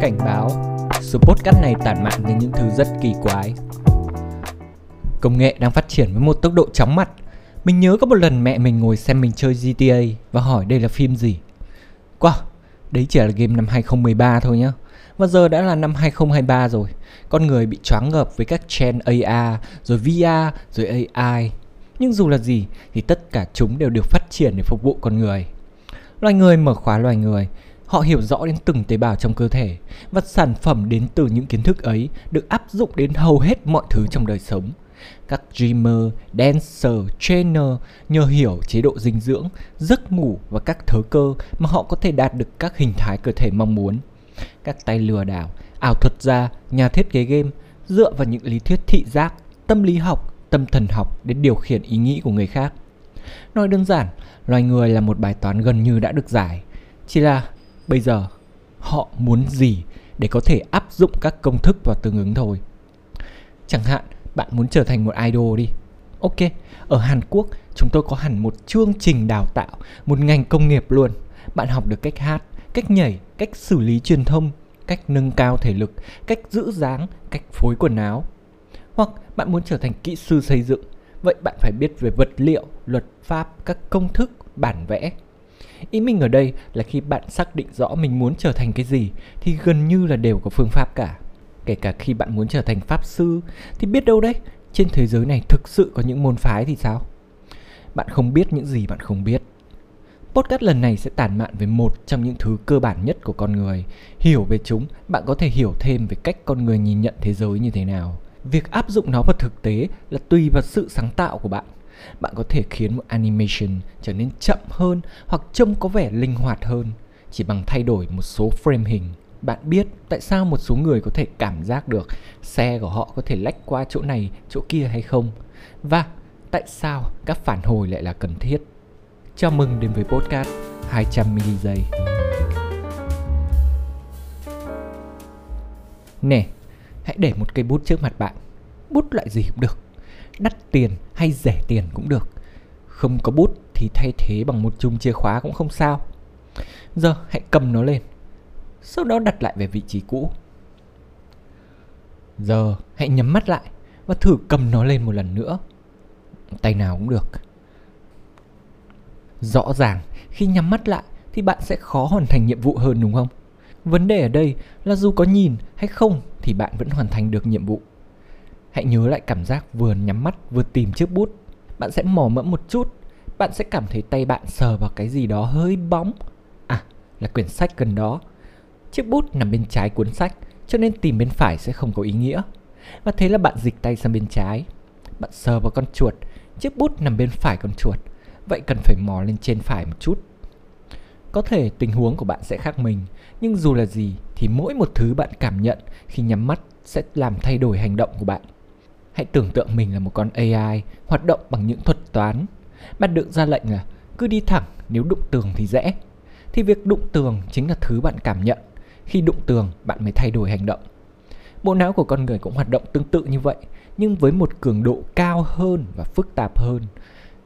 Cảnh báo, số podcast này tản mạn đến những thứ rất kỳ quái. Công nghệ đang phát triển với một tốc độ chóng mặt. Mình nhớ có một lần mẹ mình ngồi xem mình chơi GTA và hỏi đây là phim gì. Wow, đấy chỉ là game năm 2013 thôi nhá. Và giờ đã là năm 2023 rồi. Con người bị choáng ngợp với các trend AR, rồi VR, rồi AI. Nhưng dù là gì thì tất cả chúng đều được phát triển để phục vụ con người. Loài người mở khóa loài người Họ hiểu rõ đến từng tế bào trong cơ thể và sản phẩm đến từ những kiến thức ấy được áp dụng đến hầu hết mọi thứ trong đời sống. Các dreamer, dancer, trainer nhờ hiểu chế độ dinh dưỡng, giấc ngủ và các thớ cơ mà họ có thể đạt được các hình thái cơ thể mong muốn. Các tay lừa đảo, ảo thuật gia, nhà thiết kế game dựa vào những lý thuyết thị giác, tâm lý học, tâm thần học để điều khiển ý nghĩ của người khác. Nói đơn giản, loài người là một bài toán gần như đã được giải. Chỉ là bây giờ họ muốn gì để có thể áp dụng các công thức vào tương ứng thôi. Chẳng hạn bạn muốn trở thành một idol đi. Ok, ở Hàn Quốc chúng tôi có hẳn một chương trình đào tạo, một ngành công nghiệp luôn. Bạn học được cách hát, cách nhảy, cách xử lý truyền thông, cách nâng cao thể lực, cách giữ dáng, cách phối quần áo. Hoặc bạn muốn trở thành kỹ sư xây dựng, vậy bạn phải biết về vật liệu, luật pháp, các công thức, bản vẽ, Ý mình ở đây là khi bạn xác định rõ mình muốn trở thành cái gì thì gần như là đều có phương pháp cả. Kể cả khi bạn muốn trở thành pháp sư thì biết đâu đấy, trên thế giới này thực sự có những môn phái thì sao? Bạn không biết những gì bạn không biết. Podcast lần này sẽ tản mạn về một trong những thứ cơ bản nhất của con người. Hiểu về chúng, bạn có thể hiểu thêm về cách con người nhìn nhận thế giới như thế nào. Việc áp dụng nó vào thực tế là tùy vào sự sáng tạo của bạn bạn có thể khiến một animation trở nên chậm hơn hoặc trông có vẻ linh hoạt hơn chỉ bằng thay đổi một số frame hình. Bạn biết tại sao một số người có thể cảm giác được xe của họ có thể lách qua chỗ này, chỗ kia hay không? Và tại sao các phản hồi lại là cần thiết? Chào mừng đến với podcast 200 mili giây. Nè, hãy để một cây bút trước mặt bạn. Bút loại gì cũng được đắt tiền hay rẻ tiền cũng được. Không có bút thì thay thế bằng một chùm chìa khóa cũng không sao. Giờ, hãy cầm nó lên. Sau đó đặt lại về vị trí cũ. Giờ, hãy nhắm mắt lại và thử cầm nó lên một lần nữa. Tay nào cũng được. Rõ ràng, khi nhắm mắt lại thì bạn sẽ khó hoàn thành nhiệm vụ hơn, đúng không? Vấn đề ở đây là dù có nhìn hay không thì bạn vẫn hoàn thành được nhiệm vụ. Hãy nhớ lại cảm giác vừa nhắm mắt vừa tìm chiếc bút. Bạn sẽ mò mẫm một chút. Bạn sẽ cảm thấy tay bạn sờ vào cái gì đó hơi bóng. À, là quyển sách gần đó. Chiếc bút nằm bên trái cuốn sách, cho nên tìm bên phải sẽ không có ý nghĩa. Và thế là bạn dịch tay sang bên trái. Bạn sờ vào con chuột, chiếc bút nằm bên phải con chuột. Vậy cần phải mò lên trên phải một chút. Có thể tình huống của bạn sẽ khác mình, nhưng dù là gì thì mỗi một thứ bạn cảm nhận khi nhắm mắt sẽ làm thay đổi hành động của bạn. Hãy tưởng tượng mình là một con AI hoạt động bằng những thuật toán. Bạn được ra lệnh là cứ đi thẳng, nếu đụng tường thì rẽ. Thì việc đụng tường chính là thứ bạn cảm nhận. Khi đụng tường, bạn mới thay đổi hành động. Bộ não của con người cũng hoạt động tương tự như vậy, nhưng với một cường độ cao hơn và phức tạp hơn.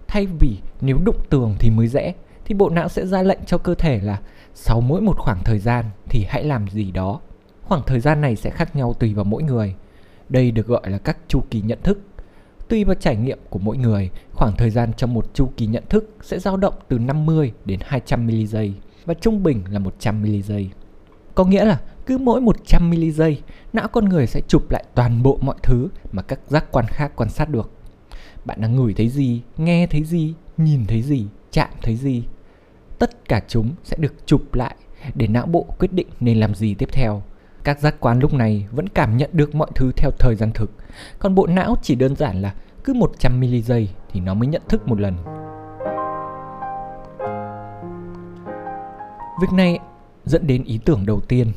Thay vì nếu đụng tường thì mới rẽ, thì bộ não sẽ ra lệnh cho cơ thể là sau mỗi một khoảng thời gian thì hãy làm gì đó. Khoảng thời gian này sẽ khác nhau tùy vào mỗi người. Đây được gọi là các chu kỳ nhận thức. Tùy vào trải nghiệm của mỗi người, khoảng thời gian trong một chu kỳ nhận thức sẽ dao động từ 50 đến 200 mili giây và trung bình là 100 mili giây. Có nghĩa là cứ mỗi 100 mili giây, não con người sẽ chụp lại toàn bộ mọi thứ mà các giác quan khác quan sát được. Bạn đang ngửi thấy gì, nghe thấy gì, nhìn thấy gì, chạm thấy gì. Tất cả chúng sẽ được chụp lại để não bộ quyết định nên làm gì tiếp theo các giác quan lúc này vẫn cảm nhận được mọi thứ theo thời gian thực, còn bộ não chỉ đơn giản là cứ 100 mili giây thì nó mới nhận thức một lần. Việc này dẫn đến ý tưởng đầu tiên.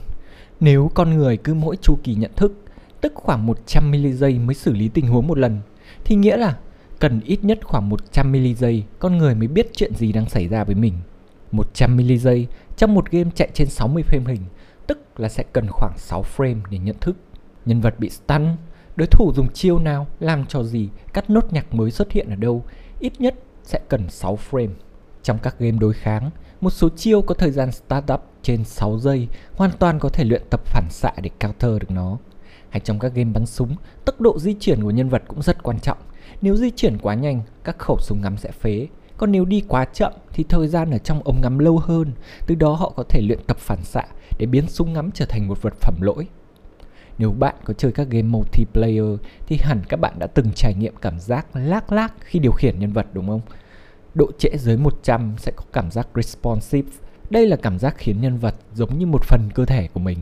Nếu con người cứ mỗi chu kỳ nhận thức, tức khoảng 100 mili giây mới xử lý tình huống một lần, thì nghĩa là cần ít nhất khoảng 100 mili giây con người mới biết chuyện gì đang xảy ra với mình. 100 mili giây trong một game chạy trên 60 frame hình tức là sẽ cần khoảng 6 frame để nhận thức. Nhân vật bị stun, đối thủ dùng chiêu nào, làm cho gì, cắt nốt nhạc mới xuất hiện ở đâu, ít nhất sẽ cần 6 frame. Trong các game đối kháng, một số chiêu có thời gian start up trên 6 giây hoàn toàn có thể luyện tập phản xạ để counter được nó. Hay trong các game bắn súng, tốc độ di chuyển của nhân vật cũng rất quan trọng. Nếu di chuyển quá nhanh, các khẩu súng ngắm sẽ phế. Còn nếu đi quá chậm thì thời gian ở trong ống ngắm lâu hơn, từ đó họ có thể luyện tập phản xạ để biến súng ngắm trở thành một vật phẩm lỗi. Nếu bạn có chơi các game multiplayer thì hẳn các bạn đã từng trải nghiệm cảm giác lác lác khi điều khiển nhân vật đúng không? Độ trễ dưới 100 sẽ có cảm giác responsive. Đây là cảm giác khiến nhân vật giống như một phần cơ thể của mình.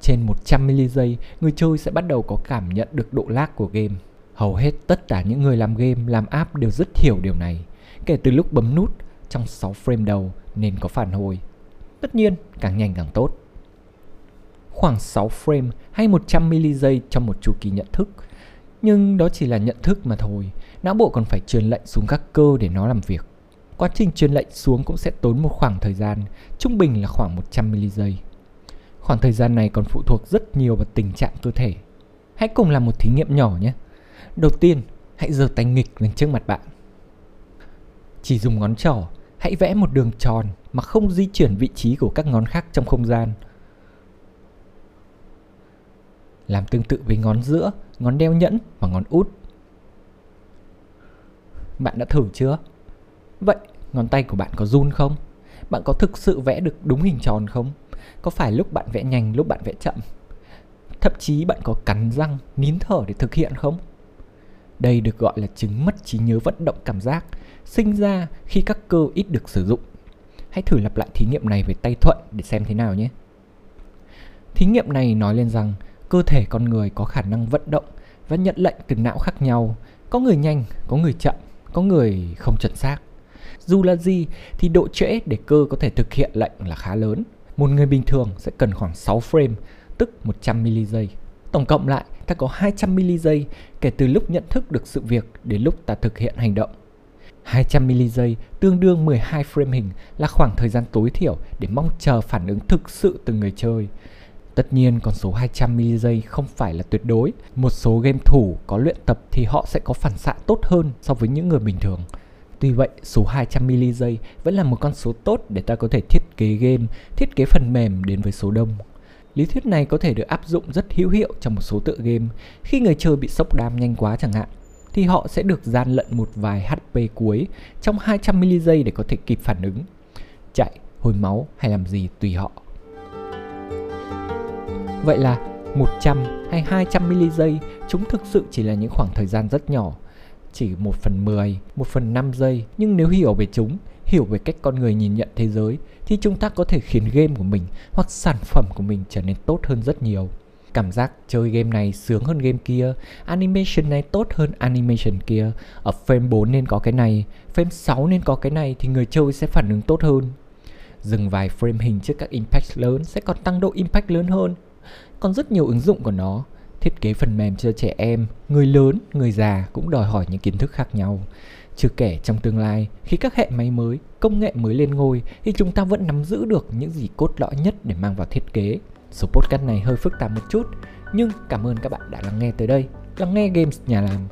Trên 100 ms giây, người chơi sẽ bắt đầu có cảm nhận được độ lag của game. Hầu hết tất cả những người làm game, làm app đều rất hiểu điều này. Kể từ lúc bấm nút, trong 6 frame đầu nên có phản hồi. Tất nhiên, càng nhanh càng tốt khoảng 6 frame hay 100 ms giây trong một chu kỳ nhận thức. Nhưng đó chỉ là nhận thức mà thôi, não bộ còn phải truyền lệnh xuống các cơ để nó làm việc. Quá trình truyền lệnh xuống cũng sẽ tốn một khoảng thời gian, trung bình là khoảng 100 ms giây. Khoảng thời gian này còn phụ thuộc rất nhiều vào tình trạng cơ thể. Hãy cùng làm một thí nghiệm nhỏ nhé. Đầu tiên, hãy giơ tay nghịch lên trước mặt bạn. Chỉ dùng ngón trỏ, hãy vẽ một đường tròn mà không di chuyển vị trí của các ngón khác trong không gian – làm tương tự với ngón giữa, ngón đeo nhẫn và ngón út. Bạn đã thử chưa? Vậy, ngón tay của bạn có run không? Bạn có thực sự vẽ được đúng hình tròn không? Có phải lúc bạn vẽ nhanh, lúc bạn vẽ chậm? Thậm chí bạn có cắn răng, nín thở để thực hiện không? Đây được gọi là chứng mất trí nhớ vận động cảm giác, sinh ra khi các cơ ít được sử dụng. Hãy thử lặp lại thí nghiệm này với tay thuận để xem thế nào nhé. Thí nghiệm này nói lên rằng cơ thể con người có khả năng vận động và nhận lệnh từ não khác nhau. Có người nhanh, có người chậm, có người không chuẩn xác. Dù là gì thì độ trễ để cơ có thể thực hiện lệnh là khá lớn. Một người bình thường sẽ cần khoảng 6 frame, tức 100 mili giây. Tổng cộng lại, ta có 200 mili giây kể từ lúc nhận thức được sự việc đến lúc ta thực hiện hành động. 200 mili giây tương đương 12 frame hình là khoảng thời gian tối thiểu để mong chờ phản ứng thực sự từ người chơi. Tất nhiên con số 200 mili giây không phải là tuyệt đối. Một số game thủ có luyện tập thì họ sẽ có phản xạ tốt hơn so với những người bình thường. Tuy vậy, số 200 mili giây vẫn là một con số tốt để ta có thể thiết kế game, thiết kế phần mềm đến với số đông. Lý thuyết này có thể được áp dụng rất hữu hiệu trong một số tựa game. Khi người chơi bị sốc đam nhanh quá chẳng hạn, thì họ sẽ được gian lận một vài HP cuối trong 200 ms giây để có thể kịp phản ứng. Chạy, hồi máu hay làm gì tùy họ. Vậy là 100 hay 200 ms giây chúng thực sự chỉ là những khoảng thời gian rất nhỏ, chỉ 1 phần 10, 1 phần 5 giây. Nhưng nếu hiểu về chúng, hiểu về cách con người nhìn nhận thế giới, thì chúng ta có thể khiến game của mình hoặc sản phẩm của mình trở nên tốt hơn rất nhiều. Cảm giác chơi game này sướng hơn game kia, animation này tốt hơn animation kia, ở frame 4 nên có cái này, frame 6 nên có cái này thì người chơi sẽ phản ứng tốt hơn. Dừng vài frame hình trước các impact lớn sẽ còn tăng độ impact lớn hơn còn rất nhiều ứng dụng của nó thiết kế phần mềm cho trẻ em, người lớn, người già cũng đòi hỏi những kiến thức khác nhau. Chưa kể trong tương lai, khi các hệ máy mới, công nghệ mới lên ngôi thì chúng ta vẫn nắm giữ được những gì cốt lõi nhất để mang vào thiết kế. Số podcast này hơi phức tạp một chút, nhưng cảm ơn các bạn đã lắng nghe tới đây. Lắng nghe games nhà làm.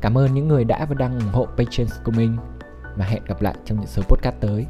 Cảm ơn những người đã và đang ủng hộ patience của mình. Và hẹn gặp lại trong những số podcast tới.